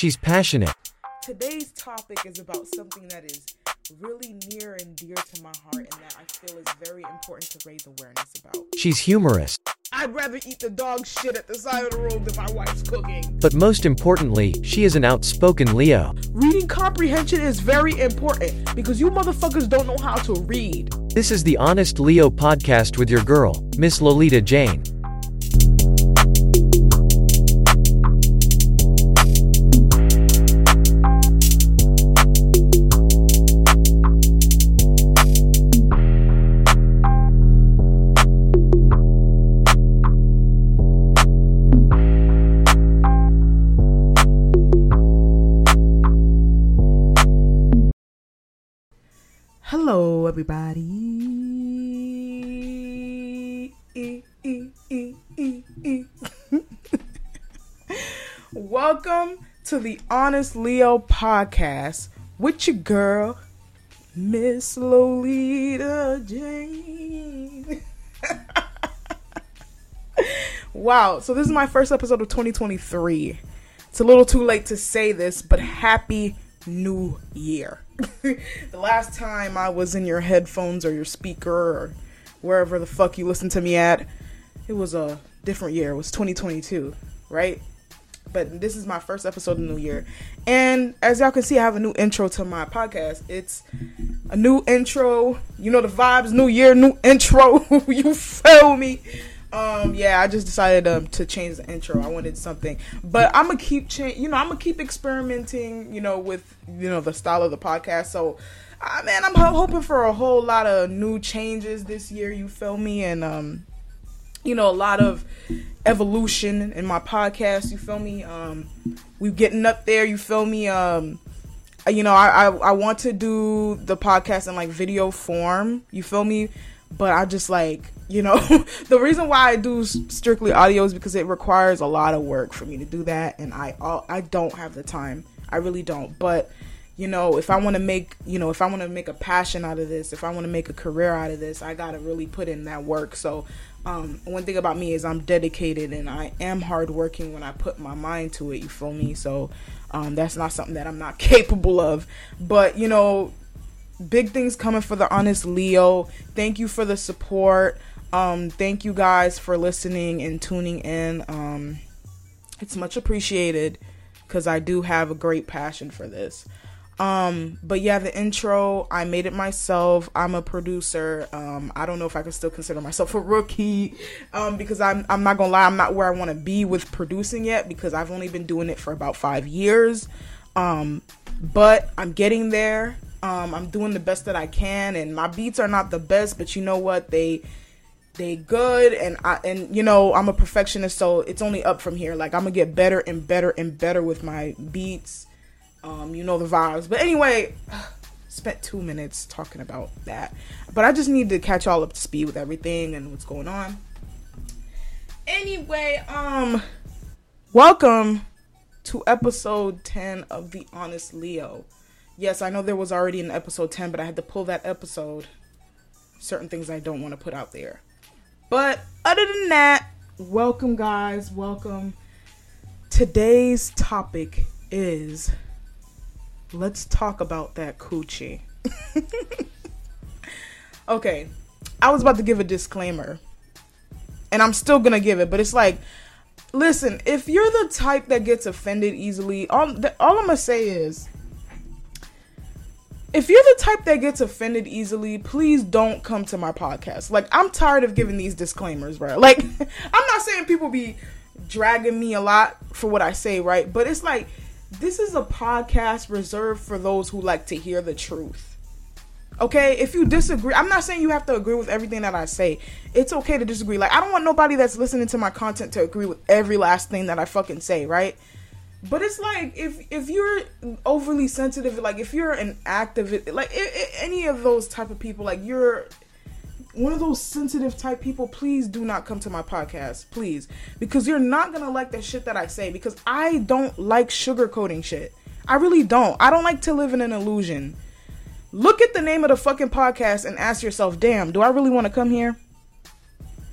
She's passionate. Today's topic is about something that is really near and dear to my heart and that I feel is very important to raise awareness about. She's humorous. I'd rather eat the dog shit at the side of the road than my wife's cooking. But most importantly, she is an outspoken Leo. Reading comprehension is very important because you motherfuckers don't know how to read. This is the Honest Leo podcast with your girl, Miss Lolita Jane. Everybody. Welcome to the Honest Leo podcast with your girl, Miss Lolita Jane. wow, so this is my first episode of 2023. It's a little too late to say this, but happy new year. the last time I was in your headphones or your speaker or wherever the fuck you listen to me at, it was a different year. It was 2022, right? But this is my first episode of the new year. And as y'all can see, I have a new intro to my podcast. It's a new intro. You know the vibes, new year, new intro. you feel me? Um, yeah, I just decided um, to change the intro. I wanted something, but I'm gonna keep change. You know, I'm gonna keep experimenting. You know, with you know the style of the podcast. So, uh, man, I'm ho- hoping for a whole lot of new changes this year. You feel me? And um, you know, a lot of evolution in my podcast. You feel me? Um, we getting up there. You feel me? Um, you know, I, I I want to do the podcast in like video form. You feel me? But I just like you know the reason why i do strictly audio is because it requires a lot of work for me to do that and i all i don't have the time. I really don't. But you know if i want to make you know if i want to make a passion out of this if i want to make a career out of this i gotta really put in that work. So um, one thing about me is i'm dedicated and i am hardworking when i put my mind to it you feel me? So um, that's not something that i'm not capable of. But you know big things coming for the honest leo thank you for the support um, thank you guys for listening and tuning in. Um, it's much appreciated because I do have a great passion for this. Um, but yeah, the intro, I made it myself. I'm a producer. Um, I don't know if I can still consider myself a rookie. Um, because I'm, I'm not gonna lie, I'm not where I want to be with producing yet because I've only been doing it for about five years. Um, but I'm getting there. Um, I'm doing the best that I can and my beats are not the best, but you know what? They, they good and I and you know I'm a perfectionist so it's only up from here. Like I'm gonna get better and better and better with my beats. Um you know the vibes. But anyway spent two minutes talking about that. But I just need to catch all up to speed with everything and what's going on. Anyway um welcome to episode 10 of the honest Leo yes I know there was already an episode 10 but I had to pull that episode certain things I don't want to put out there but other than that, welcome, guys. Welcome. Today's topic is let's talk about that coochie. okay, I was about to give a disclaimer, and I'm still gonna give it, but it's like, listen, if you're the type that gets offended easily, all, all I'm gonna say is if you're the type that gets offended easily, please don't come to my podcast. Like, I'm tired of giving these disclaimers, bro. Like, I'm not saying people be dragging me a lot for what I say, right? But it's like, this is a podcast reserved for those who like to hear the truth. Okay, if you disagree, I'm not saying you have to agree with everything that I say. It's okay to disagree. Like, I don't want nobody that's listening to my content to agree with every last thing that I fucking say, right? But it's like if if you're overly sensitive, like if you're an activist, like any of those type of people, like you're one of those sensitive type people, please do not come to my podcast, please, because you're not gonna like the shit that I say. Because I don't like sugarcoating shit. I really don't. I don't like to live in an illusion. Look at the name of the fucking podcast and ask yourself, damn, do I really want to come here?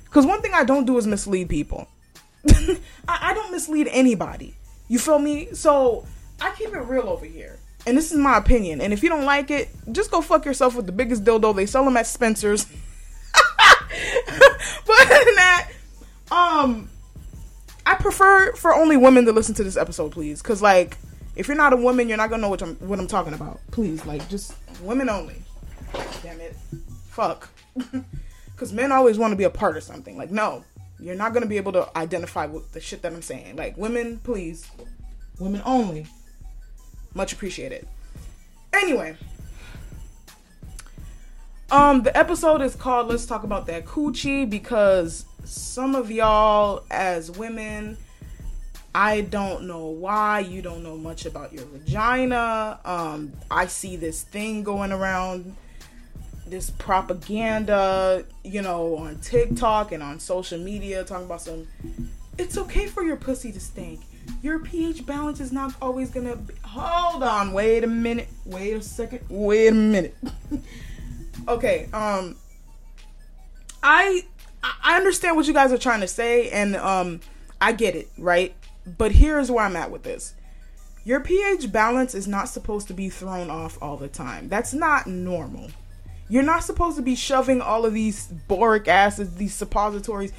Because one thing I don't do is mislead people. I, I don't mislead anybody. You feel me? So I keep it real over here. And this is my opinion. And if you don't like it, just go fuck yourself with the biggest dildo. They sell them at Spencer's. but other than that, um, I prefer for only women to listen to this episode, please. Cause like, if you're not a woman, you're not gonna know what I'm what I'm talking about. Please, like, just women only. Damn it, fuck. Cause men always want to be a part of something. Like, no, you're not gonna be able to identify with the shit that I'm saying. Like, women, please, women only. Much appreciated. Anyway, um, the episode is called "Let's Talk About That Coochie" because some of y'all, as women, I don't know why you don't know much about your vagina. Um, I see this thing going around, this propaganda, you know, on TikTok and on social media talking about some. It's okay for your pussy to stink. Your pH balance is not always gonna. Be, hold on, wait a minute, wait a second, wait a minute. okay, um, I I understand what you guys are trying to say, and um, I get it, right? But here's where I'm at with this. Your pH balance is not supposed to be thrown off all the time. That's not normal. You're not supposed to be shoving all of these boric acids, these suppositories.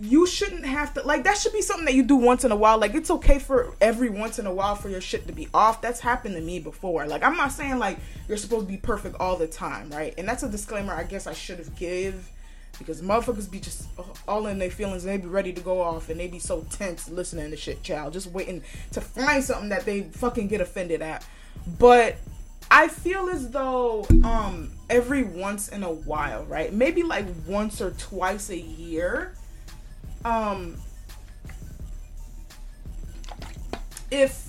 You shouldn't have to like that should be something that you do once in a while. Like it's okay for every once in a while for your shit to be off. That's happened to me before. Like I'm not saying like you're supposed to be perfect all the time, right? And that's a disclaimer I guess I should have give because motherfuckers be just all in their feelings and they be ready to go off and they be so tense listening to shit, child, just waiting to find something that they fucking get offended at. But I feel as though um every once in a while, right? Maybe like once or twice a year, um if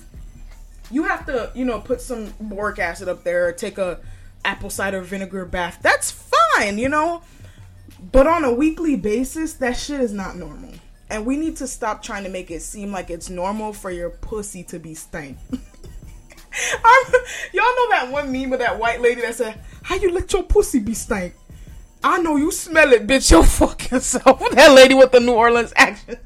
you have to, you know, put some boric acid up there, take a apple cider vinegar bath, that's fine, you know? But on a weekly basis, that shit is not normal. And we need to stop trying to make it seem like it's normal for your pussy to be stank. I'm, y'all know that one meme of that white lady that said, How you let your pussy be stank? I know you smell it, bitch. You'll fuck yourself. that lady with the New Orleans accent.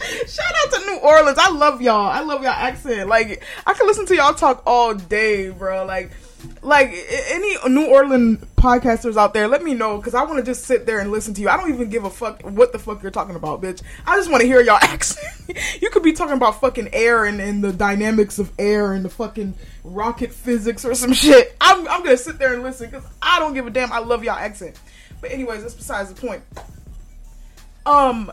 Shout out to New Orleans. I love y'all. I love y'all accent. Like, I can listen to y'all talk all day, bro. Like, like any New Orleans podcasters out there, let me know because I want to just sit there and listen to you. I don't even give a fuck what the fuck you're talking about, bitch. I just want to hear y'all accent. you could be talking about fucking air and, and the dynamics of air and the fucking rocket physics or some shit. I'm, I'm gonna sit there and listen because I don't give a damn. I love y'all accent. But anyways, that's besides the point. Um,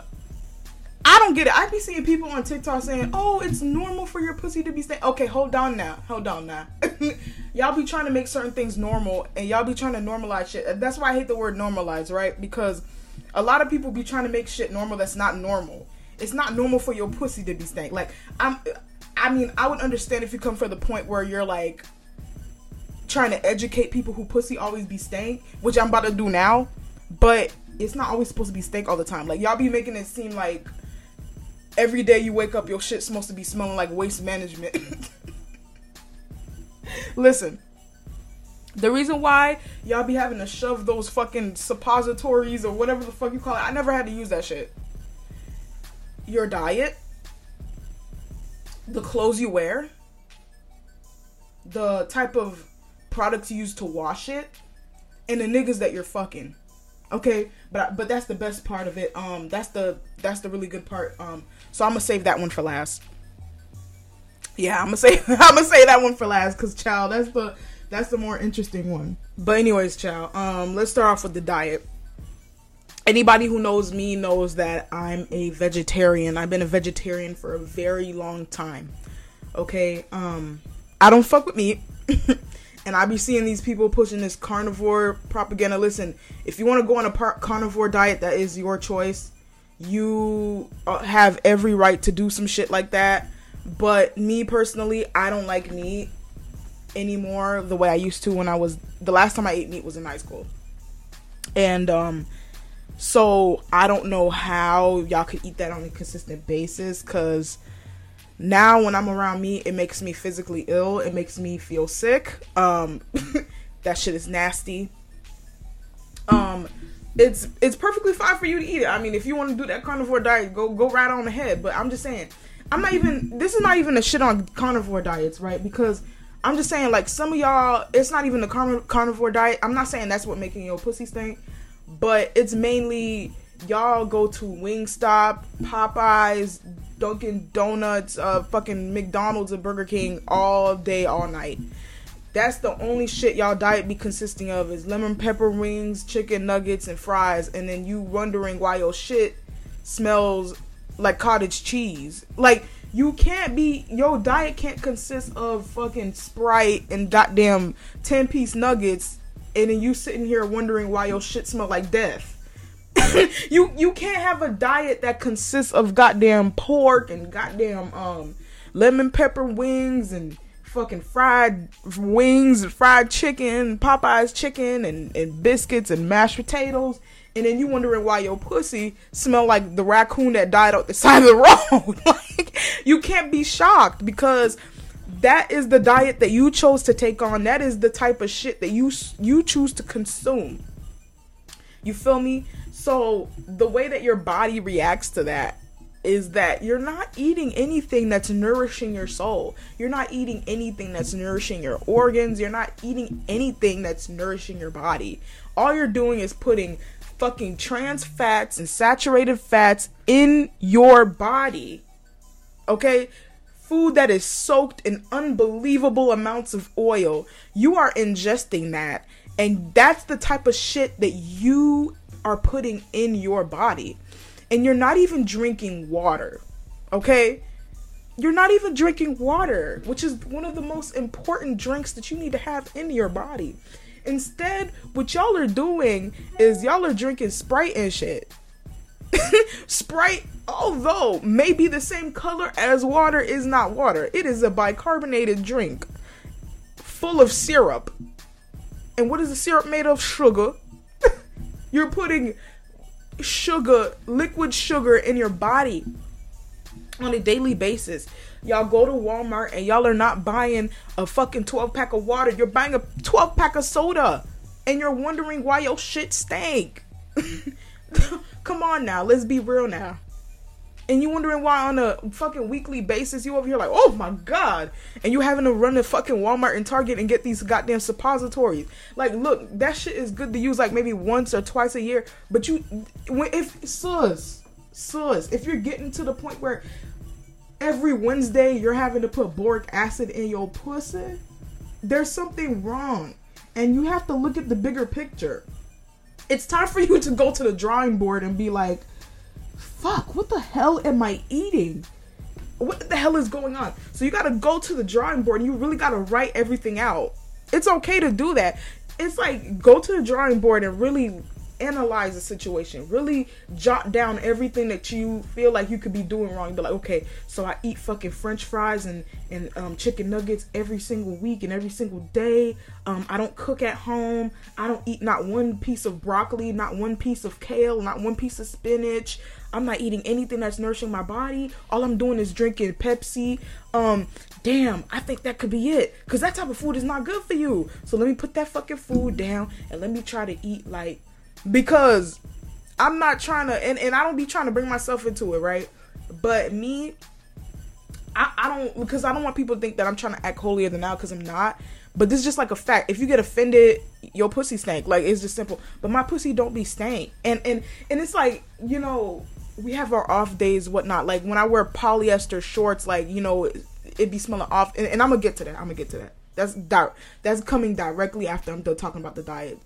I don't get it. I be seeing people on TikTok saying, "Oh, it's normal for your pussy to be stank." Okay, hold on now. Hold on now. y'all be trying to make certain things normal, and y'all be trying to normalize shit. That's why I hate the word normalize, right? Because a lot of people be trying to make shit normal that's not normal. It's not normal for your pussy to be stank. Like I'm, I mean, I would understand if you come from the point where you're like trying to educate people who pussy always be stank, which I'm about to do now. But it's not always supposed to be stank all the time. Like y'all be making it seem like every day you wake up, your shit's supposed to be smelling like waste management. Listen, the reason why y'all be having to shove those fucking suppositories or whatever the fuck you call it, I never had to use that shit. Your diet, the clothes you wear, the type of products you use to wash it, and the niggas that you're fucking. Okay, but but that's the best part of it. Um, that's the that's the really good part. Um, so I'm gonna save that one for last. Yeah, I'm gonna say I'm gonna say that one for last because child, that's the that's the more interesting one. But anyways, child, um, let's start off with the diet. Anybody who knows me knows that I'm a vegetarian. I've been a vegetarian for a very long time. Okay, um, I don't fuck with meat. and I be seeing these people pushing this carnivore propaganda. Listen, if you want to go on a par- carnivore diet, that is your choice. You uh, have every right to do some shit like that. But me personally, I don't like meat anymore the way I used to when I was the last time I ate meat was in high school. And um so I don't know how y'all could eat that on a consistent basis cuz now when I'm around meat, it makes me physically ill. It makes me feel sick. Um that shit is nasty. Um it's it's perfectly fine for you to eat it. I mean, if you want to do that carnivore diet, go go right on ahead, but I'm just saying I'm not even. This is not even a shit on carnivore diets, right? Because I'm just saying, like some of y'all, it's not even the carnivore diet. I'm not saying that's what making your pussy stink, but it's mainly y'all go to Wingstop, Popeyes, Dunkin' Donuts, uh, fucking McDonald's and Burger King all day, all night. That's the only shit y'all diet be consisting of is lemon pepper wings, chicken nuggets, and fries, and then you wondering why your shit smells like cottage cheese. Like you can't be your diet can't consist of fucking Sprite and goddamn ten piece nuggets, and then you sitting here wondering why your shit smell like death. you you can't have a diet that consists of goddamn pork and goddamn um lemon pepper wings and fucking fried wings and fried chicken, Popeyes chicken and, and biscuits and mashed potatoes and then you wondering why your pussy smell like the raccoon that died out the side of the road. like you can't be shocked because that is the diet that you chose to take on. That is the type of shit that you you choose to consume. You feel me? So the way that your body reacts to that is that you're not eating anything that's nourishing your soul. You're not eating anything that's nourishing your organs. You're not eating anything that's nourishing your body. All you're doing is putting fucking trans fats and saturated fats in your body. Okay? Food that is soaked in unbelievable amounts of oil. You are ingesting that. And that's the type of shit that you are putting in your body. And you're not even drinking water. Okay? You're not even drinking water, which is one of the most important drinks that you need to have in your body. Instead, what y'all are doing is y'all are drinking Sprite and shit. Sprite, although may be the same color as water, is not water. It is a bicarbonated drink full of syrup. And what is the syrup made of? Sugar. You're putting sugar, liquid sugar in your body on a daily basis. Y'all go to Walmart and y'all are not buying a fucking 12 pack of water. You're buying a 12 pack of soda. And you're wondering why your shit stank. Come on now, let's be real now. And you wondering why on a fucking weekly basis you over here like, oh my god, and you having to run to fucking Walmart and Target and get these goddamn suppositories. Like, look, that shit is good to use like maybe once or twice a year, but you, if sus, sus, if you're getting to the point where every Wednesday you're having to put boric acid in your pussy, there's something wrong. And you have to look at the bigger picture. It's time for you to go to the drawing board and be like, fuck, what the hell am I eating? What the hell is going on? So you gotta go to the drawing board and you really gotta write everything out. It's okay to do that. It's like go to the drawing board and really analyze the situation. Really jot down everything that you feel like you could be doing wrong. Be like, okay, so I eat fucking French fries and and um, chicken nuggets every single week and every single day. Um, I don't cook at home. I don't eat not one piece of broccoli, not one piece of kale, not one piece of spinach. I'm not eating anything that's nourishing my body. All I'm doing is drinking Pepsi. Um, damn, I think that could be it. Cause that type of food is not good for you. So let me put that fucking food down and let me try to eat like because I'm not trying to, and, and I don't be trying to bring myself into it, right? But me, I, I don't, because I don't want people to think that I'm trying to act holier than thou because I'm not. But this is just like a fact. If you get offended, your pussy stank. Like it's just simple. But my pussy don't be stank. And and and it's like you know we have our off days, whatnot. Like when I wear polyester shorts, like you know it, be smelling off. And, and, I'm gonna get to that. I'm gonna get to that. That's di- that's coming directly after I'm done talking about the diet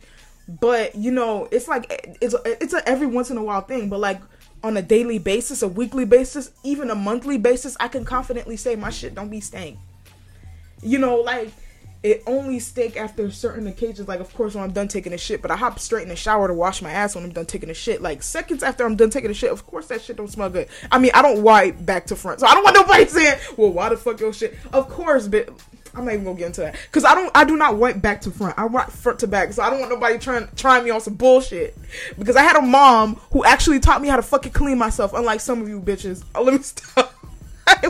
but you know it's like it's it's a every once in a while thing but like on a daily basis a weekly basis even a monthly basis i can confidently say my shit don't be stank you know like it only stink after certain occasions like of course when i'm done taking a shit but i hop straight in the shower to wash my ass when i'm done taking a shit like seconds after i'm done taking a shit of course that shit don't smell good i mean i don't wipe back to front so i don't want nobody saying well why the fuck your shit of course but I'm not even gonna get into that because I don't. I do not wipe back to front. I wipe front to back. So I don't want nobody trying trying me on some bullshit. Because I had a mom who actually taught me how to fucking clean myself. Unlike some of you bitches. Oh, let me stop. you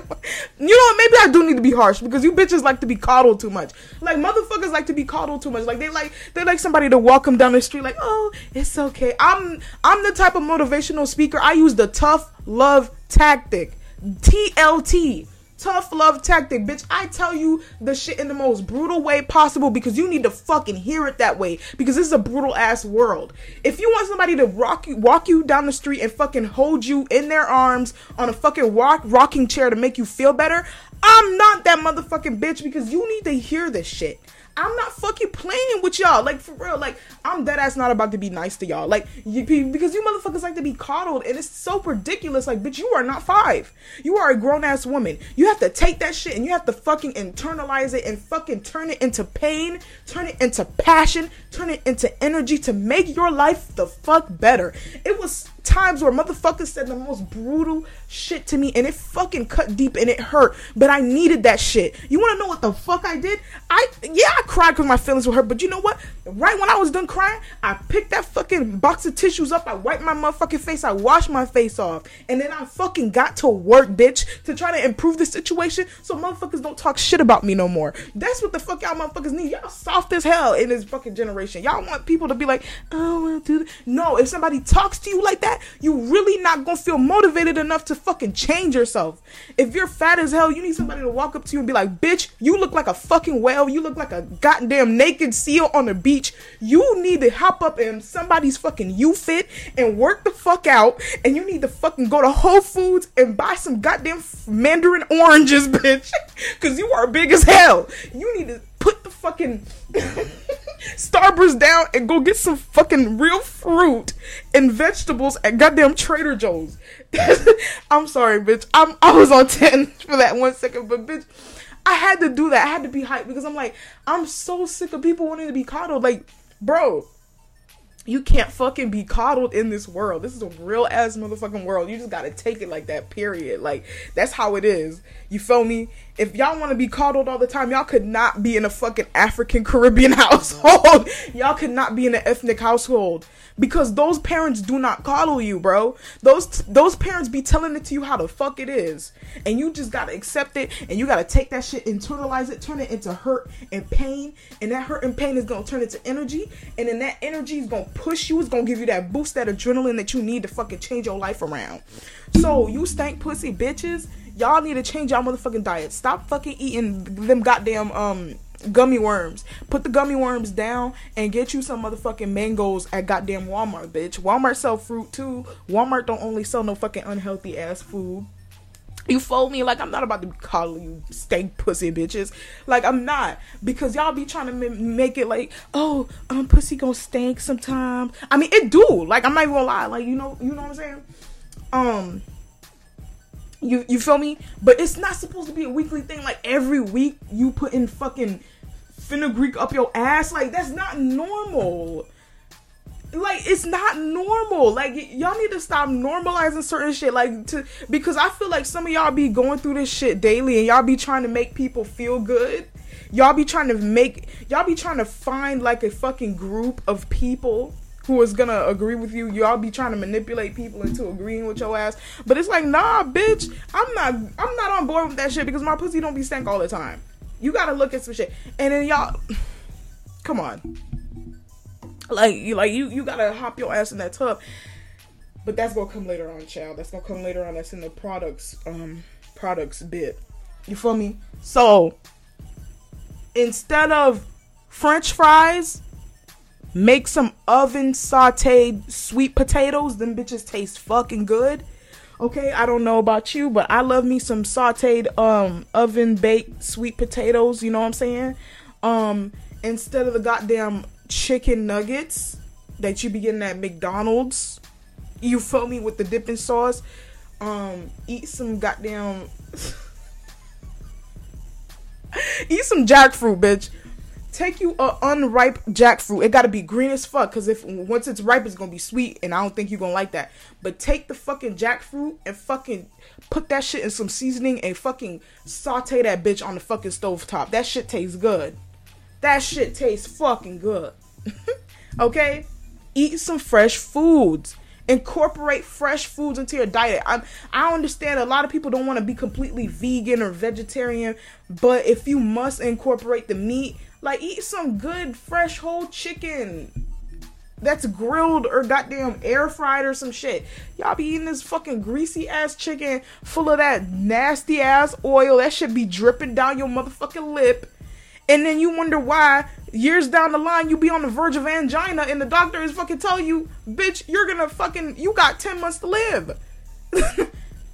know, maybe I do need to be harsh because you bitches like to be coddled too much. Like motherfuckers like to be coddled too much. Like they like they like somebody to walk them down the street. Like oh, it's okay. I'm I'm the type of motivational speaker. I use the tough love tactic TLT. Tough love tactic, bitch. I tell you the shit in the most brutal way possible because you need to fucking hear it that way because this is a brutal ass world. If you want somebody to rock you, walk you down the street and fucking hold you in their arms on a fucking rock, rocking chair to make you feel better, I'm not that motherfucking bitch because you need to hear this shit. I'm not fucking playing with y'all. Like for real. Like I'm dead ass not about to be nice to y'all. Like you, because you motherfuckers like to be coddled, and it's so ridiculous. Like, bitch, you are not five. You are a grown ass woman. You have to take that shit and you have to fucking internalize it and fucking turn it into pain, turn it into passion, turn it into energy to make your life the fuck better. It was times where motherfuckers said the most brutal shit to me and it fucking cut deep and it hurt. But I needed that shit. You wanna know what the fuck I did? I yeah, I cried because my feelings were hurt, but you know what? Right when I was done crying, I picked that fucking box of tissues up, I wiped my motherfucking face, I washed my face off, and then I fucking got to work, bitch, to try to improve the situation so motherfuckers don't talk shit about me no more. That's what the fuck y'all motherfuckers need. Y'all soft as hell in this fucking generation. Y'all want people to be like, oh, dude. No, if somebody talks to you like that, you really not gonna feel motivated enough to fucking change yourself. If you're fat as hell, you need somebody to walk up to you and be like, bitch, you look like a fucking whale. You look like a goddamn naked seal on the beach. You need to hop up in somebody's fucking you fit and work the fuck out. And you need to fucking go to Whole Foods and buy some goddamn mandarin oranges, bitch. Cause you are big as hell. You need to put the fucking Starburst down and go get some fucking real fruit and vegetables at goddamn Trader Joe's. I'm sorry, bitch. I'm I was on 10 for that one second, but bitch, I had to do that. I had to be hyped because I'm like, I'm so sick of people wanting to be coddled. Like, bro, you can't fucking be coddled in this world. This is a real ass motherfucking world. You just gotta take it like that, period. Like, that's how it is. You feel me? If y'all wanna be coddled all the time, y'all could not be in a fucking African Caribbean household. y'all could not be in an ethnic household because those parents do not coddle you, bro. Those those parents be telling it to you how the fuck it is, and you just gotta accept it, and you gotta take that shit, internalize it, turn it into hurt and pain, and that hurt and pain is gonna turn into energy, and then that energy is gonna push you, it's gonna give you that boost, that adrenaline that you need to fucking change your life around. So you stank pussy bitches, y'all need to change y'all motherfucking diet. Stop fucking eating them goddamn um gummy worms. Put the gummy worms down and get you some motherfucking mangoes at goddamn Walmart, bitch. Walmart sell fruit too. Walmart don't only sell no fucking unhealthy ass food. You fold me like I'm not about to call you stank pussy bitches. Like I'm not because y'all be trying to m- make it like oh um pussy gonna stank sometime. I mean it do. Like I'm not even gonna lie. Like you know you know what I'm saying. Um. You you feel me? But it's not supposed to be a weekly thing. Like every week you put in fucking fenugreek up your ass. Like that's not normal. Like it's not normal. Like y- y'all need to stop normalizing certain shit. Like to because I feel like some of y'all be going through this shit daily and y'all be trying to make people feel good. Y'all be trying to make y'all be trying to find like a fucking group of people who is gonna agree with you. Y'all be trying to manipulate people into agreeing with your ass. But it's like, nah, bitch, I'm not I'm not on board with that shit because my pussy don't be stank all the time. You gotta look at some shit. And then y'all come on. Like you like you you gotta hop your ass in that tub. But that's gonna come later on, child. That's gonna come later on. That's in the products um products bit. You feel me? So instead of French fries, make some oven sauteed sweet potatoes. Them bitches taste fucking good. Okay, I don't know about you, but I love me some sauteed um oven baked sweet potatoes, you know what I'm saying? Um instead of the goddamn chicken nuggets that you be getting at McDonald's, you feel me with the dipping sauce. Um eat some goddamn eat some jackfruit, bitch take you a unripe jackfruit. It gotta be green as fuck, cause if once it's ripe, it's gonna be sweet, and I don't think you're gonna like that. But take the fucking jackfruit and fucking put that shit in some seasoning and fucking saute that bitch on the fucking stove top. That shit tastes good. That shit tastes fucking good. okay? Eat some fresh foods. Incorporate fresh foods into your diet. I I understand a lot of people don't want to be completely vegan or vegetarian, but if you must incorporate the meat, like eat some good fresh whole chicken. that's grilled or goddamn air fried or some shit. Y'all be eating this fucking greasy ass chicken full of that nasty ass oil. That should be dripping down your motherfucking lip. And then you wonder why years down the line you be on the verge of angina and the doctor is fucking telling you, bitch, you're gonna fucking, you got 10 months to live.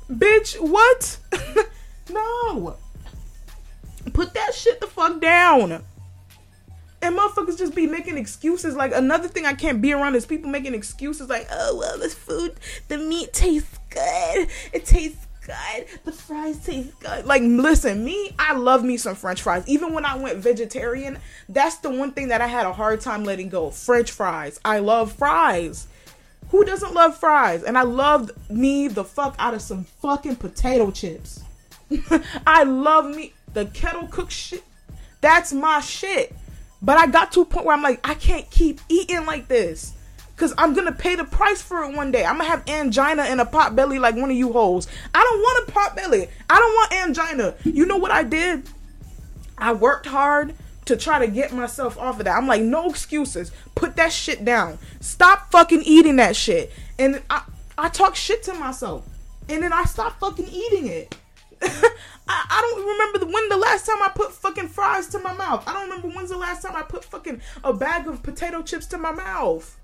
bitch, what? no. Put that shit the fuck down. And motherfuckers just be making excuses. Like another thing I can't be around is people making excuses like, oh well, this food, the meat tastes good. It tastes good. The fries taste good. Like, listen, me, I love me some French fries. Even when I went vegetarian, that's the one thing that I had a hard time letting go. French fries. I love fries. Who doesn't love fries? And I loved me the fuck out of some fucking potato chips. I love me the kettle cooked shit. That's my shit. But I got to a point where I'm like, I can't keep eating like this. Cause I'm gonna pay the price for it one day. I'm gonna have angina and a pot belly like one of you hoes. I don't want a pot belly. I don't want angina. You know what I did? I worked hard to try to get myself off of that. I'm like, no excuses. Put that shit down. Stop fucking eating that shit. And I, I talk shit to myself. And then I stop fucking eating it. I, I don't remember when the last time I put fucking fries to my mouth. I don't remember when's the last time I put fucking a bag of potato chips to my mouth.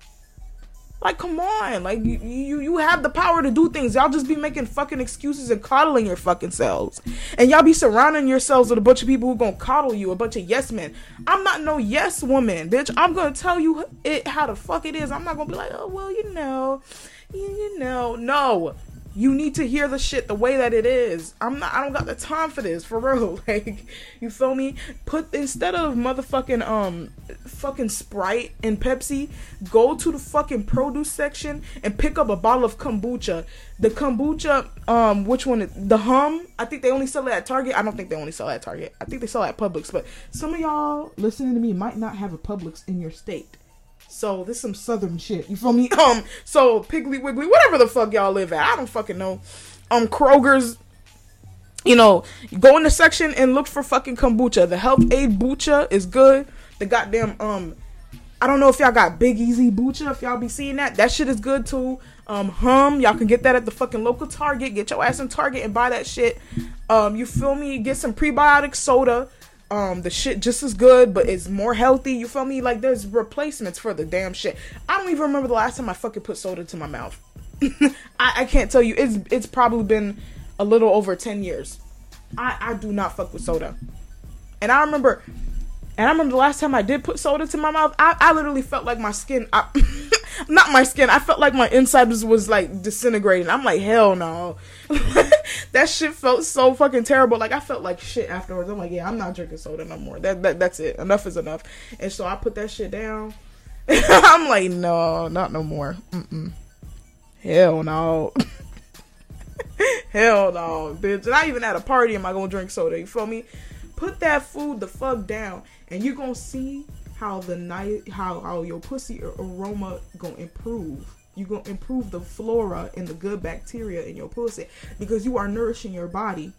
Like, come on. Like, you, you, you have the power to do things. Y'all just be making fucking excuses and coddling your fucking selves. And y'all be surrounding yourselves with a bunch of people who gonna coddle you, a bunch of yes men. I'm not no yes woman, bitch. I'm gonna tell you it how the fuck it is. I'm not gonna be like, oh, well, you know. You, you know. No you need to hear the shit the way that it is. I'm not I don't got the time for this, for real. Like, you feel me? Put instead of motherfucking um fucking Sprite and Pepsi, go to the fucking produce section and pick up a bottle of kombucha. The kombucha, um, which one? The Humm. I think they only sell it at Target. I don't think they only sell it at Target. I think they sell it at Publix. But some of y'all listening to me might not have a Publix in your state. So this some southern shit. You feel me? Um, so Piggly Wiggly, whatever the fuck y'all live at, I don't fucking know. Um, Kroger's. You know, go in the section and look for fucking kombucha. The Health-Ade Bucha is good. The goddamn um, I don't know if y'all got Big Easy Bucha. If y'all be seeing that, that shit is good too. Um, Humm, y'all can get that at the fucking local Target. Get your ass in Target and buy that shit. Um, you feel me? Get some prebiotic soda um the shit just as good but it's more healthy you feel me? Like there's replacements for the damn shit. I don't even remember the last time i fucking put soda to my mouth. I, I can't tell you. It's it's probably been a little over 10 years. I i do not fuck with soda. And i remember and I remember the last time I did put soda to my mouth, I, I literally felt like my skin, I, not my skin, I felt like my insides was like disintegrating. I'm like, hell no. that shit felt so fucking terrible. Like I felt like shit afterwards. I'm like, yeah, I'm not drinking soda no more. That, that that's it. Enough is enough. And so I put that shit down. I'm like, no, not no more. Mm-mm. Hell no. Hell no, bitch. Not even at a party am I gonna drink soda. You feel me? Put that food the fuck down and you're gonna see how the night how how your pussy aroma gonna improve you're gonna improve the flora and the good bacteria in your pussy because you are nourishing your body.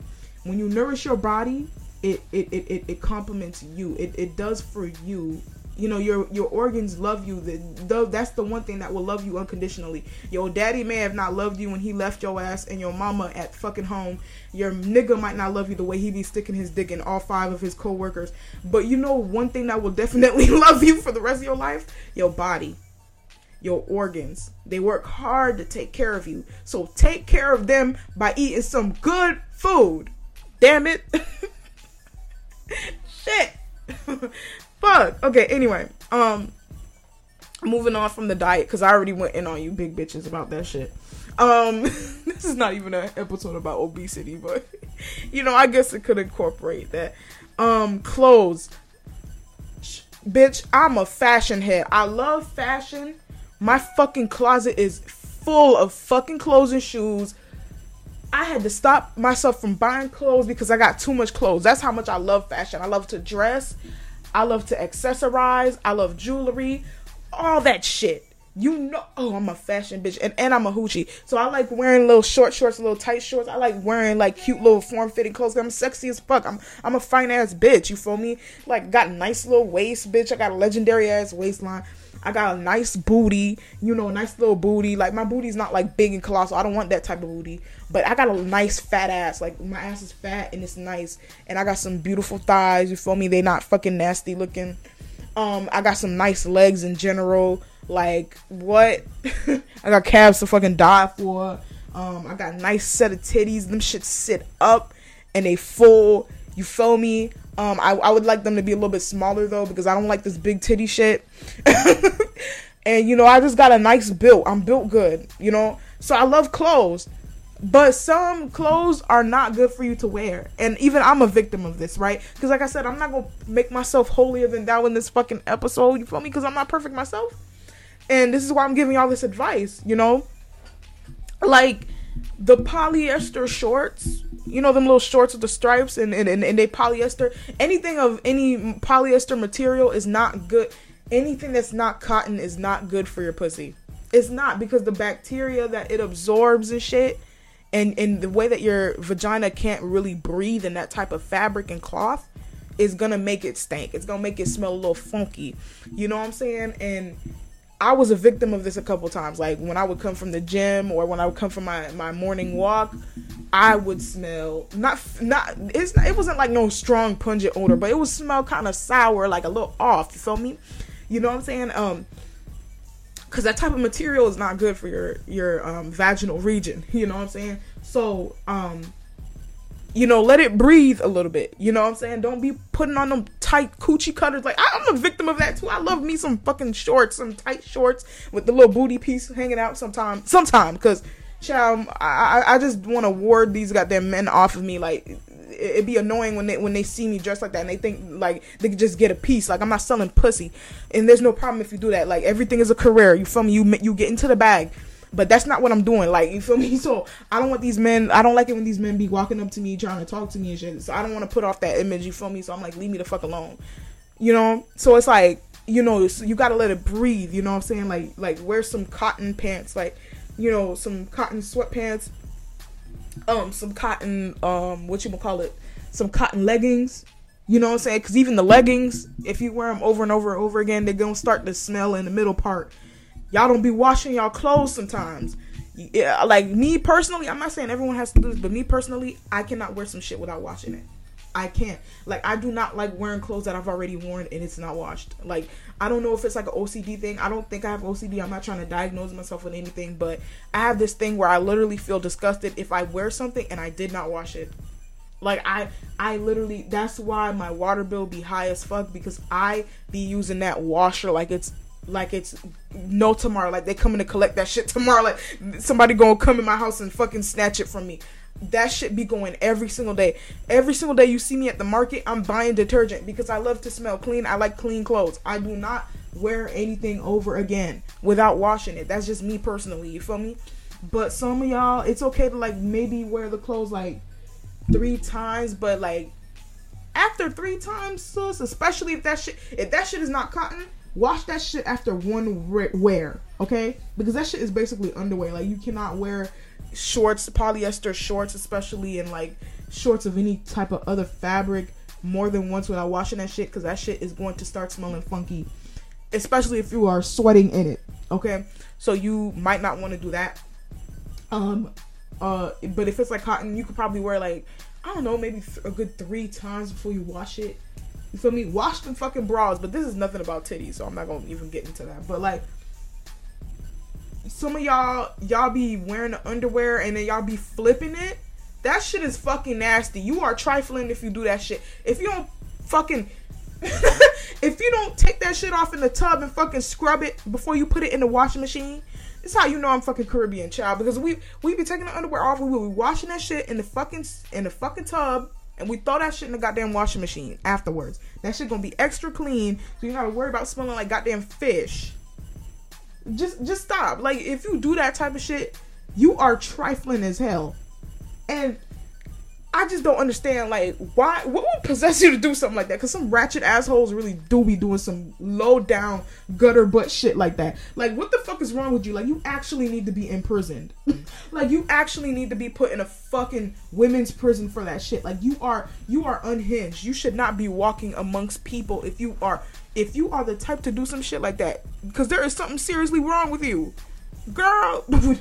When you nourish your body it it it, it, it complements you. It, it does for you. You know your your organs love you. The, the, that's the one thing that will love you unconditionally. Your daddy may have not loved you when he left your ass and your mama at fucking home. Your nigga might not love you the way he be sticking his dick in all five of his co-workers. But you know one thing that will definitely love you for the rest of your life? Your body your organs they work hard to take care of you so take care of them by eating some good food damn it shit Fuck. Okay. Anyway, um, moving on from the diet because I already went in on you big bitches about that shit. Um, this is not even an episode about obesity, but you know, I guess it could incorporate that. Um, clothes. Bitch, I'm a fashion head. I love fashion. My fucking closet is full of fucking clothes and shoes. I had to stop myself from buying clothes because I got too much clothes. That's how much I love fashion. I love to dress. I love to accessorize. I love jewelry, all that shit. You know, oh, I'm a fashion bitch, and, and I'm a hoochie. So I like wearing little short shorts, little tight shorts. I like wearing like cute little form fitting clothes. I'm sexy as fuck. I'm I'm a fine ass bitch. You feel me? Like got nice little waist, bitch. I got a legendary ass waistline. I got a nice booty, you know, a nice little booty. Like my booty's not like big and colossal. I don't want that type of booty. But I got a nice fat ass. Like my ass is fat and it's nice. And I got some beautiful thighs. You feel me? They not fucking nasty looking. Um, I got some nice legs in general. Like what? I got calves to fucking die for. Um, I got a nice set of titties. Them shit sit up and they full. You feel me? Um, I, I would like them to be a little bit smaller though because I don't like this big titty shit. and you know, I just got a nice build. I'm built good, you know. So I love clothes. But some clothes are not good for you to wear. And even I'm a victim of this, right? Because, like I said, I'm not to make myself holier than thou in this fucking episode. You feel me? Because I'm not perfect myself. And this is why I'm giving y'all this advice, you know? Like the polyester shorts, you know, them little shorts with the stripes and, and, and, and they polyester. Anything of any polyester material is not good. Anything that's not cotton is not good for your pussy. It's not because the bacteria that it absorbs and shit and and the way that your vagina can't really breathe in that type of fabric and cloth is gonna make it stank. It's gonna make it smell a little funky. You know what I'm saying? And I was a victim of this a couple times. Like when I would come from the gym or when I would come from my, my morning walk, I would smell not not it's it wasn't like no strong pungent odor, but it would smell kind of sour, like a little off. You feel me? You know what I'm saying? Um, because that type of material is not good for your your um, vaginal region. You know what I'm saying? So um, you know, let it breathe a little bit. You know what I'm saying? Don't be putting on them tight coochie cutters. Like I'm a victim of that too. I love me some fucking shorts, some tight shorts with the little booty piece hanging out. Sometime, sometime, because child, I I just want to ward these goddamn men off of me. Like it'd be annoying when they when they see me dressed like that and they think like they could just get a piece. Like I'm not selling pussy, and there's no problem if you do that. Like everything is a career. You feel me? You you get into the bag. But that's not what I'm doing. Like, you feel me? So I don't want these men. I don't like it when these men be walking up to me trying to talk to me and shit. So I don't want to put off that image. You feel me? So I'm like, leave me the fuck alone. You know. So it's like, you know, you gotta let it breathe. You know what I'm saying? Like, like wear some cotton pants. Like, you know, some cotton sweatpants um some cotton um what you gonna call it some cotton leggings you know what i'm saying because even the leggings if you wear them over and over and over again they're gonna start to smell in the middle part y'all don't be washing y'all clothes sometimes yeah uh, like me personally i'm not saying everyone has to do this but me personally i cannot wear some shit without washing it I can't. Like I do not like wearing clothes that I've already worn and it's not washed. Like I don't know if it's like an OCD thing. I don't think I have OCD. I'm not trying to diagnose myself with anything, but I have this thing where I literally feel disgusted if I wear something and I did not wash it. Like I I literally that's why my water bill be high as fuck because I be using that washer like it's like it's no tomorrow. Like they coming to collect that shit tomorrow. Like somebody gonna come in my house and fucking snatch it from me that shit be going every single day. Every single day you see me at the market, I'm buying detergent because I love to smell clean. I like clean clothes. I do not wear anything over again without washing it. That's just me personally. You feel me? But some of y'all, it's okay to like maybe wear the clothes like three times, but like after three times, sis, especially if that shit if that shit is not cotton, wash that shit after one wear, okay? Because that shit is basically underwear. Like you cannot wear shorts, polyester shorts, especially, and like shorts of any type of other fabric more than once without washing that shit because that shit is going to start smelling funky, especially if you are sweating in it. Okay, so you might not want to do that. Um, uh, but if it's like cotton, you could probably wear like I don't know, maybe a good three times before you wash it. You feel me? Wash them fucking bras, but this is nothing about titties, so I'm not gonna even get into that. But like some of y'all y'all be wearing the underwear and then y'all be flipping it. That shit is fucking nasty. You are trifling if you do that shit. If you don't fucking if you don't take that shit off in the tub and fucking scrub it before you put it in the washing machine, this is how you know I'm fucking Caribbean child because we we be taking the underwear off, we will be washing that shit in the fucking in the fucking tub and we throw that shit in the goddamn washing machine afterwards. That shit gonna be extra clean, so you gotta worry about smelling like goddamn fish just just stop. Like if you do that type of shit, you are trifling as hell. And I just don't understand like why what would possess you to do something like that? Cause some ratchet assholes really do be doing some low down gutter butt shit like that. Like what the fuck is wrong with you? Like you actually need to be imprisoned. like you actually need to be put in a fucking women's prison for that shit. Like you are you are unhinged. You should not be walking amongst people if you are if you are the type to do some shit like that because there is something seriously wrong with you, girl.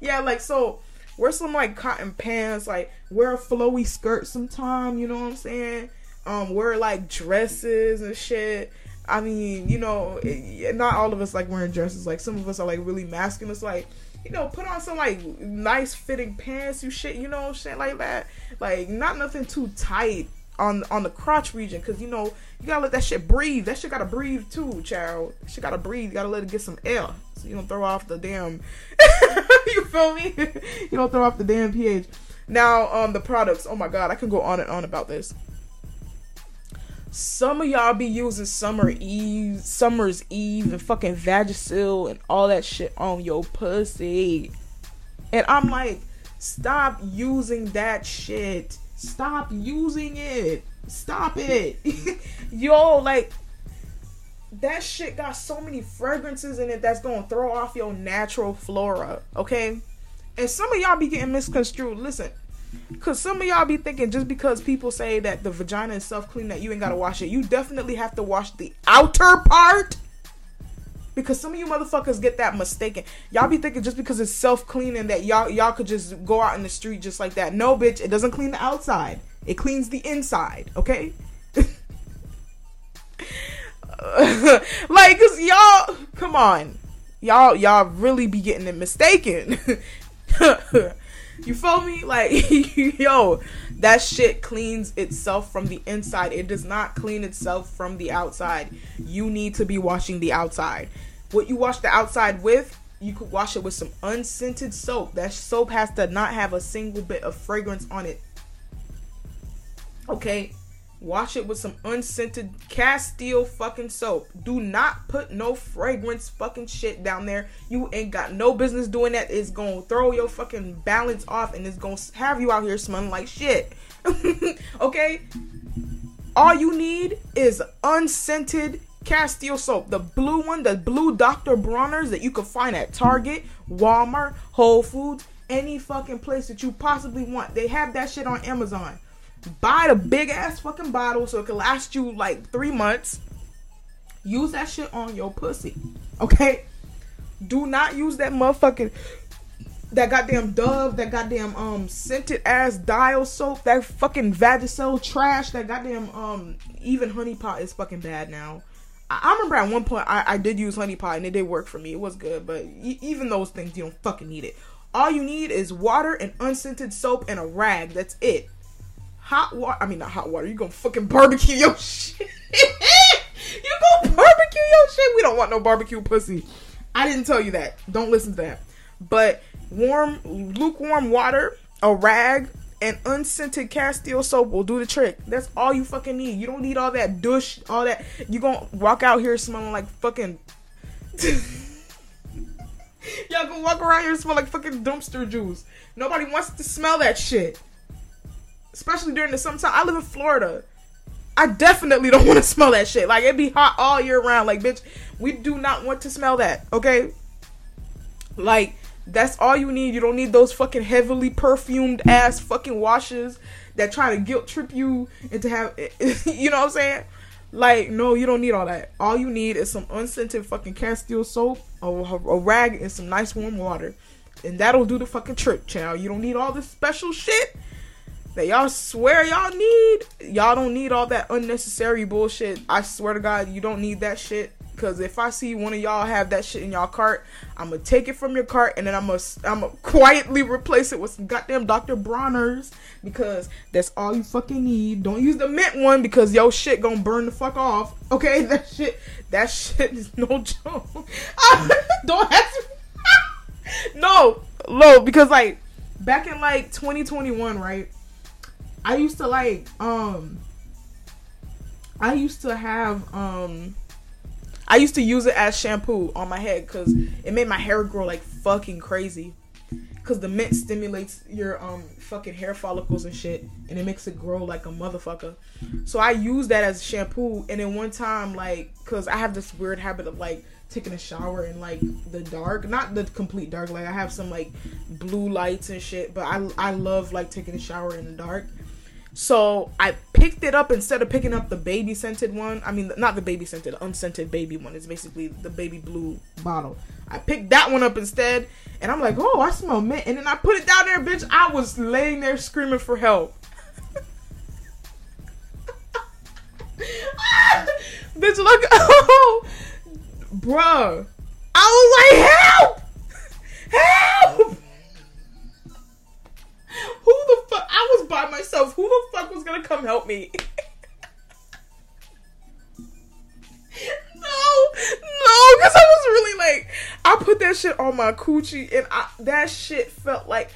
yeah, like so. Wear some like cotton pants, like wear a flowy skirt sometime. You know what I'm saying? Um, wear like dresses and shit. I mean, you know, it, not all of us like wearing dresses. Like some of us are like really masculine. It's like, you know, put on some like nice fitting pants, you shit, you know, shit like that. Like not nothing too tight on on the crotch region, cause you know you gotta let that shit breathe. That shit gotta breathe too, child. That shit gotta breathe. You gotta let it get some air, you don't throw off the damn. you feel me? you don't throw off the damn pH. Now, um, the products. Oh my god, I can go on and on about this. Some of y'all be using Summer Eve, Summer's Eve, and fucking Vagisil and all that shit on your pussy. And I'm like, stop using that shit. Stop using it. Stop it. Yo, like, that shit got so many fragrances in it that's gonna throw off your natural flora, okay? And some of y'all be getting misconstrued. Listen, Cause some of y'all be thinking just because people say that the vagina is self clean that you ain't gotta wash it. You definitely have to wash the outer part. Because some of you motherfuckers get that mistaken. Y'all be thinking just because it's self cleaning that y'all y'all could just go out in the street just like that. No, bitch, it doesn't clean the outside. It cleans the inside. Okay. like, cause y'all, come on, y'all y'all really be getting it mistaken. You feel me? Like, yo, that shit cleans itself from the inside. It does not clean itself from the outside. You need to be washing the outside. What you wash the outside with, you could wash it with some unscented soap. That soap has to not have a single bit of fragrance on it. Okay? Wash it with some unscented Castile fucking soap. Do not put no fragrance fucking shit down there. You ain't got no business doing that. It's gonna throw your fucking balance off and it's gonna have you out here smelling like shit. okay? All you need is unscented Castile soap. The blue one, the blue Dr. Bronner's that you can find at Target, Walmart, Whole Foods, any fucking place that you possibly want. They have that shit on Amazon. Buy the big ass fucking bottle so it can last you like three months. Use that shit on your pussy. Okay? Do not use that motherfucking that goddamn Dove, that goddamn um scented ass dial soap, that fucking Vagisil trash, that goddamn um even honey pot is fucking bad now. I, I remember at one point I, I did use honey pot and it did work for me. It was good, but even those things you don't fucking need it. All you need is water and unscented soap and a rag. That's it hot water. I mean, not hot water. You gonna fucking barbecue your shit. you gonna barbecue your shit. We don't want no barbecue pussy. I didn't tell you that. Don't listen to that. But warm, lukewarm water, a rag, and unscented Castile soap will do the trick. That's all you fucking need. You don't need all that douche, all that. You gonna walk out here smelling like fucking. Y'all gonna walk around here smell like fucking dumpster juice. Nobody wants to smell that shit especially during the summertime. I live in Florida. I definitely don't want to smell that shit. Like it'd be hot all year round. Like bitch, we do not want to smell that. Okay. Like that's all you need. You don't need those fucking heavily perfumed ass fucking washes that try to guilt trip you into have. you know what I'm saying? Like no, you don't need all that. All you need is some unscented fucking Castile soap, a, a rag, and some nice warm water, and that'll do the fucking trick, child. You don't need all this special shit that y'all swear y'all need. Y'all don't need all that unnecessary bullshit. I swear to God, you don't need that shit. Cause if I see one of y'all have that shit in y'all cart, I'm gonna take it from your cart and then I'm gonna I'm gonna quietly replace it with some goddamn Dr. Bronner's because that's all you fucking need. Don't use the mint one because yo shit gonna burn the fuck off. Okay, that shit that shit is no joke. don't ask me. no, low because like back in like 2021, right? I used to like um I used to have um I used to use it as shampoo on my head cuz it made my hair grow like fucking crazy. Cuz the mint stimulates your um fucking hair follicles and shit and it makes it grow like a motherfucker. So I used that as shampoo and then one time like cuz I have this weird habit of like taking a shower in like the dark not the complete dark like i have some like blue lights and shit but i i love like taking a shower in the dark So I picked it up instead of picking up the baby scented one. I mean, not the baby scented, unscented baby one. It's basically the baby blue bottle. I picked that one up instead, and I'm like, oh, I smell mint. And then I put it down there, bitch. I was laying there screaming for help. bitch, look, oh, bruh. I was like, help, help. Who the fuck? I was by myself. Who the fuck was gonna come help me? no, no, because I was really like, I put that shit on my coochie, and I, that shit felt like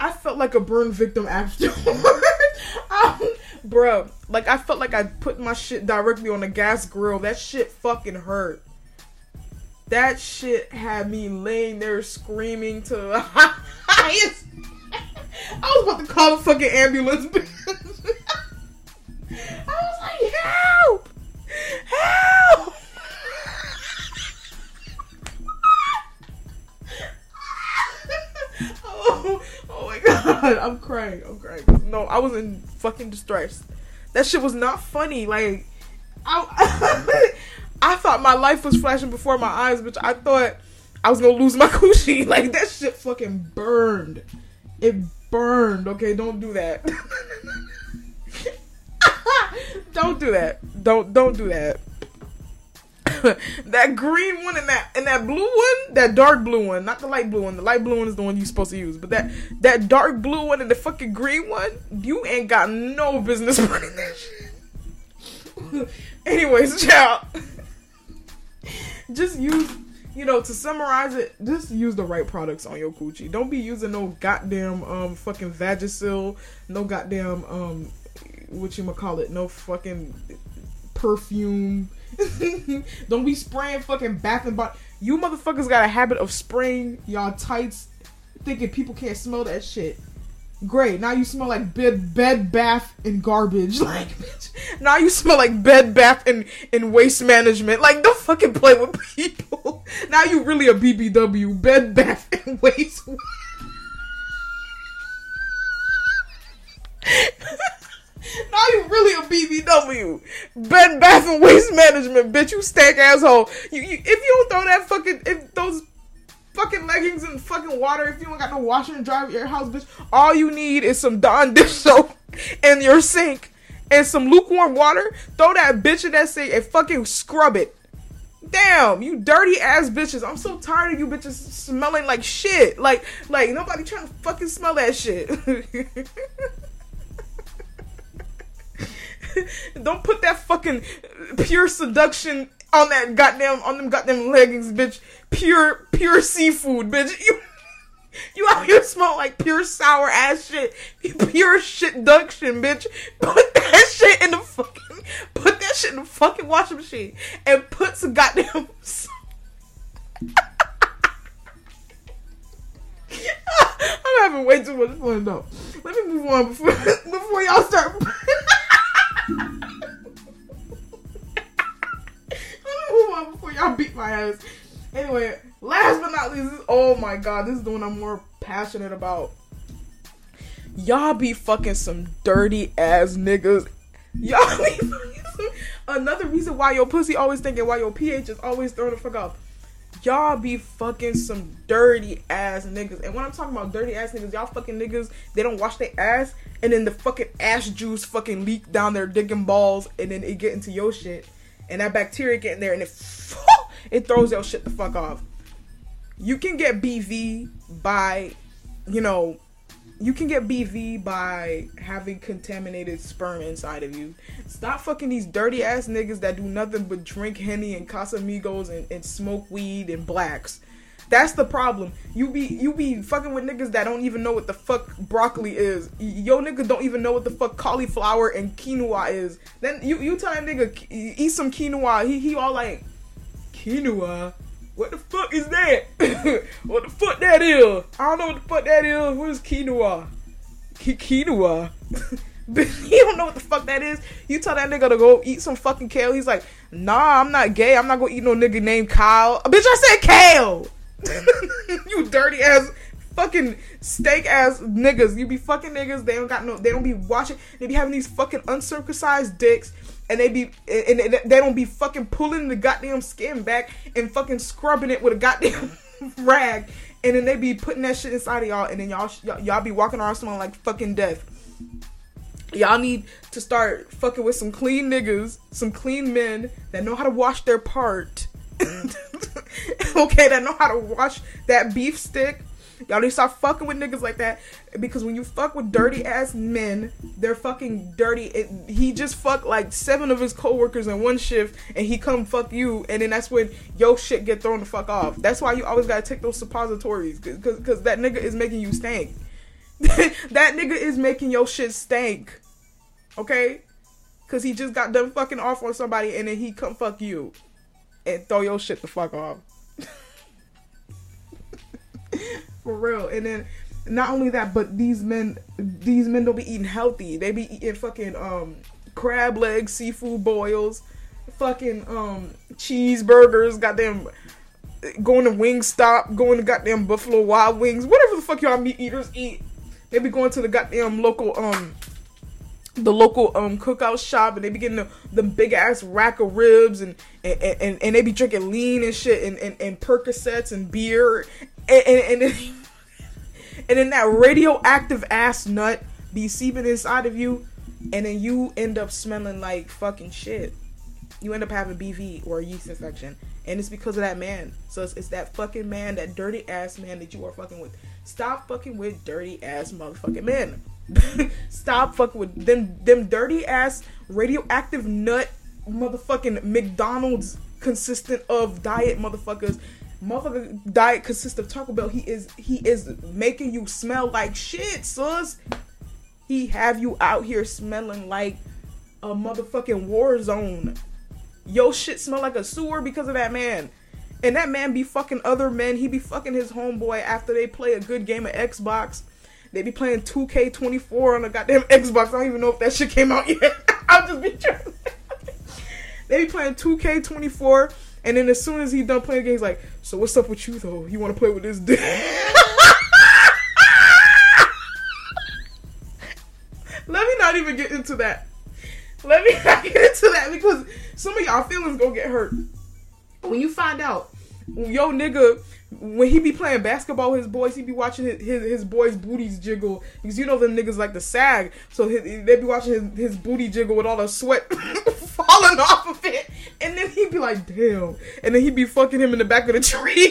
I felt like a burn victim afterwards. um, bro, like I felt like I put my shit directly on the gas grill. That shit fucking hurt. That shit had me laying there screaming to the highest. I was about to call a fucking ambulance. I was like, help! Help! oh, oh my god, I'm crying. I'm crying. No, I was in fucking distress. That shit was not funny. Like, I, I thought my life was flashing before my eyes, bitch. I thought I was gonna lose my coochie. Like that shit fucking burned. It burned. Okay, don't do that. don't do that. Don't don't do that. that green one and that and that blue one, that dark blue one, not the light blue one. The light blue one is the one you're supposed to use, but that that dark blue one and the fucking green one, you ain't got no business burning that shit. Anyways, child, just use you know, to summarize it, just use the right products on your coochie. Don't be using no goddamn um fucking Vagisil, no goddamn um what you call it, no fucking perfume. Don't be spraying fucking bath and body. You motherfuckers got a habit of spraying y'all tights, thinking people can't smell that shit. Great. Now you smell like bed, bed, bath, and garbage. Like, bitch. Now you smell like bed, bath, and, and waste management. Like, don't fucking play with people. Now you really a BBW. Bed, bath, and waste. now you really a BBW. Bed, bath, and waste management, bitch. You stank asshole. You, you if you don't throw that fucking if those fucking leggings and fucking water if you don't got no washer and dryer at your house, bitch. All you need is some Dawn dish soap in your sink and some lukewarm water. Throw that bitch in that sink and fucking scrub it. Damn, you dirty ass bitches. I'm so tired of you bitches smelling like shit. Like, like nobody trying to fucking smell that shit. Don't put that fucking pure seduction on that goddamn on them goddamn leggings, bitch. Pure pure seafood, bitch. You you out here smell like pure sour ass shit. Pure shit duction, bitch. Put that shit in the fucking put that shit in the fucking washing machine and put some goddamn I'm having way too much fun though. Let me move on before before y'all start move on before y'all beat my ass. Anyway, last but not least, oh my god, this is the one I'm more passionate about. Y'all be fucking some dirty ass niggas. Y'all be some, another reason why your pussy always thinking why your pH is always throwing the fuck off. Y'all be fucking some dirty ass niggas. And when I'm talking about dirty ass niggas, y'all fucking niggas, they don't wash their ass and then the fucking ass juice fucking leak down their digging balls and then it get into your shit and that bacteria get in there and it it throws your shit the fuck off. You can get BV by, you know, you can get BV by having contaminated sperm inside of you. Stop fucking these dirty ass niggas that do nothing but drink Henny and Casamigos and, and smoke weed and blacks. That's the problem. You be you be fucking with niggas that don't even know what the fuck broccoli is. Yo nigga don't even know what the fuck cauliflower and quinoa is. Then you you tell that nigga eat some quinoa. He he all like quinoa. What the fuck is that? what the fuck that is? I don't know what the fuck that is. What is quinoa? quinoa. he don't know what the fuck that is. You tell that nigga to go eat some fucking kale. He's like, nah, I'm not gay. I'm not gonna eat no nigga named Kyle. Bitch, I said kale. you dirty ass fucking steak ass niggas. You be fucking niggas. They don't got no. They don't be watching. They be having these fucking uncircumcised dicks, and they be and, they don't be fucking pulling the goddamn skin back and fucking scrubbing it with a goddamn rag, and then they be putting that shit inside of y'all, and then y'all y'all, y'all be walking around smelling like fucking death. Y'all need to start fucking with some clean niggas, some clean men that know how to wash their part. okay, that know how to wash that beef stick. Y'all need to start fucking with niggas like that because when you fuck with dirty ass men, they're fucking dirty. It, he just fucked like seven of his coworkers in one shift, and he come fuck you, and then that's when yo shit get thrown the fuck off. That's why you always gotta take those suppositories because because that nigga is making you stink. that nigga is making your shit stank. Okay? Cause he just got done fucking off on somebody and then he come fuck you. And throw your shit the fuck off. For real. And then not only that, but these men these men don't be eating healthy. They be eating fucking um crab legs, seafood boils, fucking um cheeseburgers, goddamn going to Wingstop, going to goddamn Buffalo Wild Wings, whatever the fuck y'all meat eaters eat. They be going to the goddamn local um the local um cookout shop and they be getting the, the big ass rack of ribs and and, and and they be drinking lean and shit and, and, and Percocets and beer and and, and, then, and then that radioactive ass nut be seeping inside of you and then you end up smelling like fucking shit. You end up having BV or a yeast infection. And it's because of that man. So it's, it's that fucking man, that dirty ass man that you are fucking with. Stop fucking with dirty ass motherfucking men. Stop fucking with them them dirty ass radioactive nut motherfucking McDonald's consistent of diet motherfuckers. Motherfucker diet consists of Taco Bell. He is he is making you smell like shit, sus. He have you out here smelling like a motherfucking war zone. Yo shit smell like a sewer because of that man. And that man be fucking other men. He be fucking his homeboy after they play a good game of Xbox. They be playing 2K24 on the goddamn Xbox. I don't even know if that shit came out yet. I'll just be they be playing 2K24, and then as soon as he done playing games, like, so what's up with you though? You want to play with this dick? Let me not even get into that. Let me not get into that because some of y'all feelings gonna get hurt when you find out yo nigga when he be playing basketball his boys, he be watching his, his, his boys' booties jiggle. Because you know them niggas like the sag, so his, they be watching his, his booty jiggle with all the sweat falling off of it, and then he'd be like, "Damn!" And then he'd be fucking him in the back of the tree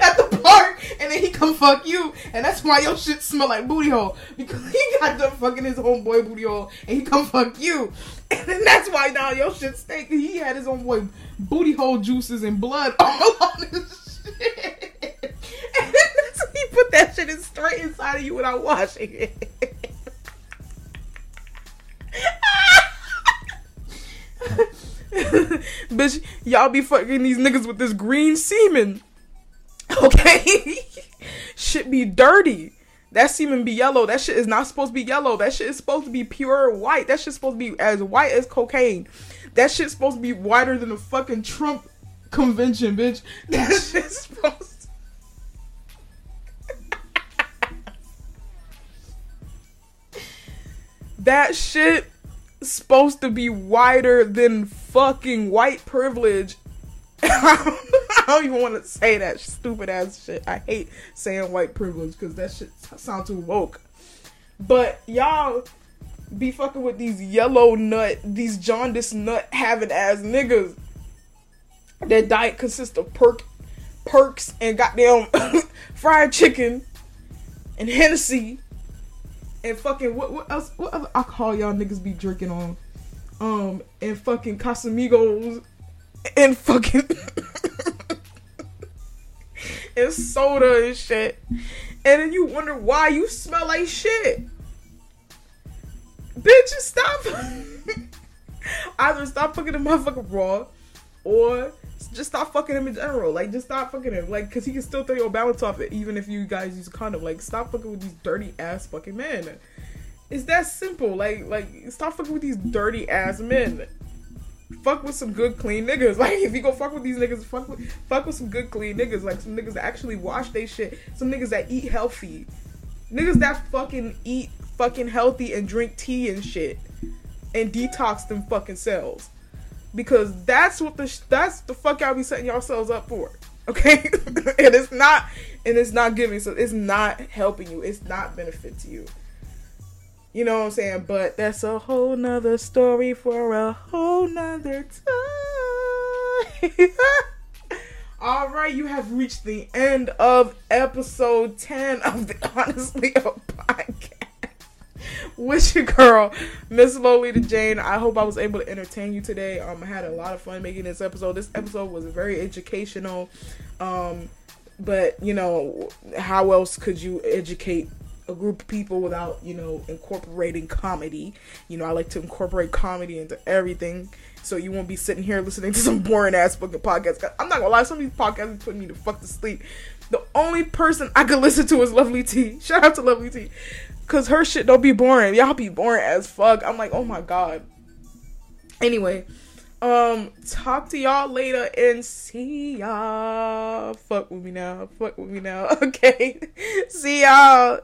at the park, and then he come fuck you, and that's why your shit smell like booty hole. Because he got done fucking his homeboy booty hole, and he come fuck you, and that's why now your shit stink. He had his own boy booty hole juices and blood all on his shit. and he put that shit in straight inside of you without washing it. Bitch, y'all be fucking these niggas with this green semen. Okay? shit be dirty. That semen be yellow. That shit is not supposed to be yellow. That shit is supposed to be pure white. That shit's supposed to be as white as cocaine. That shit's supposed to be whiter than the fucking Trump convention, bitch. That shit's supposed to... that shit supposed to be whiter than fucking white privilege. Don't even want to say that stupid ass shit. I hate saying white privilege because that shit sounds too woke. But y'all be fucking with these yellow nut, these jaundice nut having ass niggas their diet consists of perk, perks and goddamn fried chicken and Hennessy and fucking what what else what other alcohol y'all niggas be drinking on? Um and fucking Casamigos and fucking and soda and shit. And then you wonder why you smell like shit. Bitch, stop. Either stop fucking the motherfucker raw or just stop fucking him in general. Like, just stop fucking him. Like, cause he can still throw your balance off it, even if you guys use a condom. Like, stop fucking with these dirty ass fucking men. It's that simple. Like, like stop fucking with these dirty ass men. Fuck with some good clean niggas. Like if you go fuck with these niggas, fuck with fuck with some good clean niggas. Like some niggas that actually wash their shit. Some niggas that eat healthy. Niggas that fucking eat fucking healthy and drink tea and shit and detox them fucking cells. Because that's what the that's the fuck y'all be setting yourselves up for. Okay? and it's not and it's not giving so it's not helping you. It's not benefit to you. You know what I'm saying? But that's a whole nother story for a whole nother time. All right, you have reached the end of episode 10 of the Honestly a podcast. With your girl, Miss Lolita Jane. I hope I was able to entertain you today. Um, I had a lot of fun making this episode. This episode was very educational. Um, but you know, how else could you educate a group of people without, you know, incorporating comedy. You know, I like to incorporate comedy into everything. So you won't be sitting here listening to some boring ass fucking podcast I'm not gonna lie, some of these podcasts are putting me to fuck to sleep. The only person I could listen to is Lovely T. Shout out to Lovely T. Cause her shit don't be boring. Y'all be boring as fuck. I'm like, oh my god. Anyway, um, talk to y'all later and see y'all. Fuck with me now. Fuck with me now. Okay. see y'all.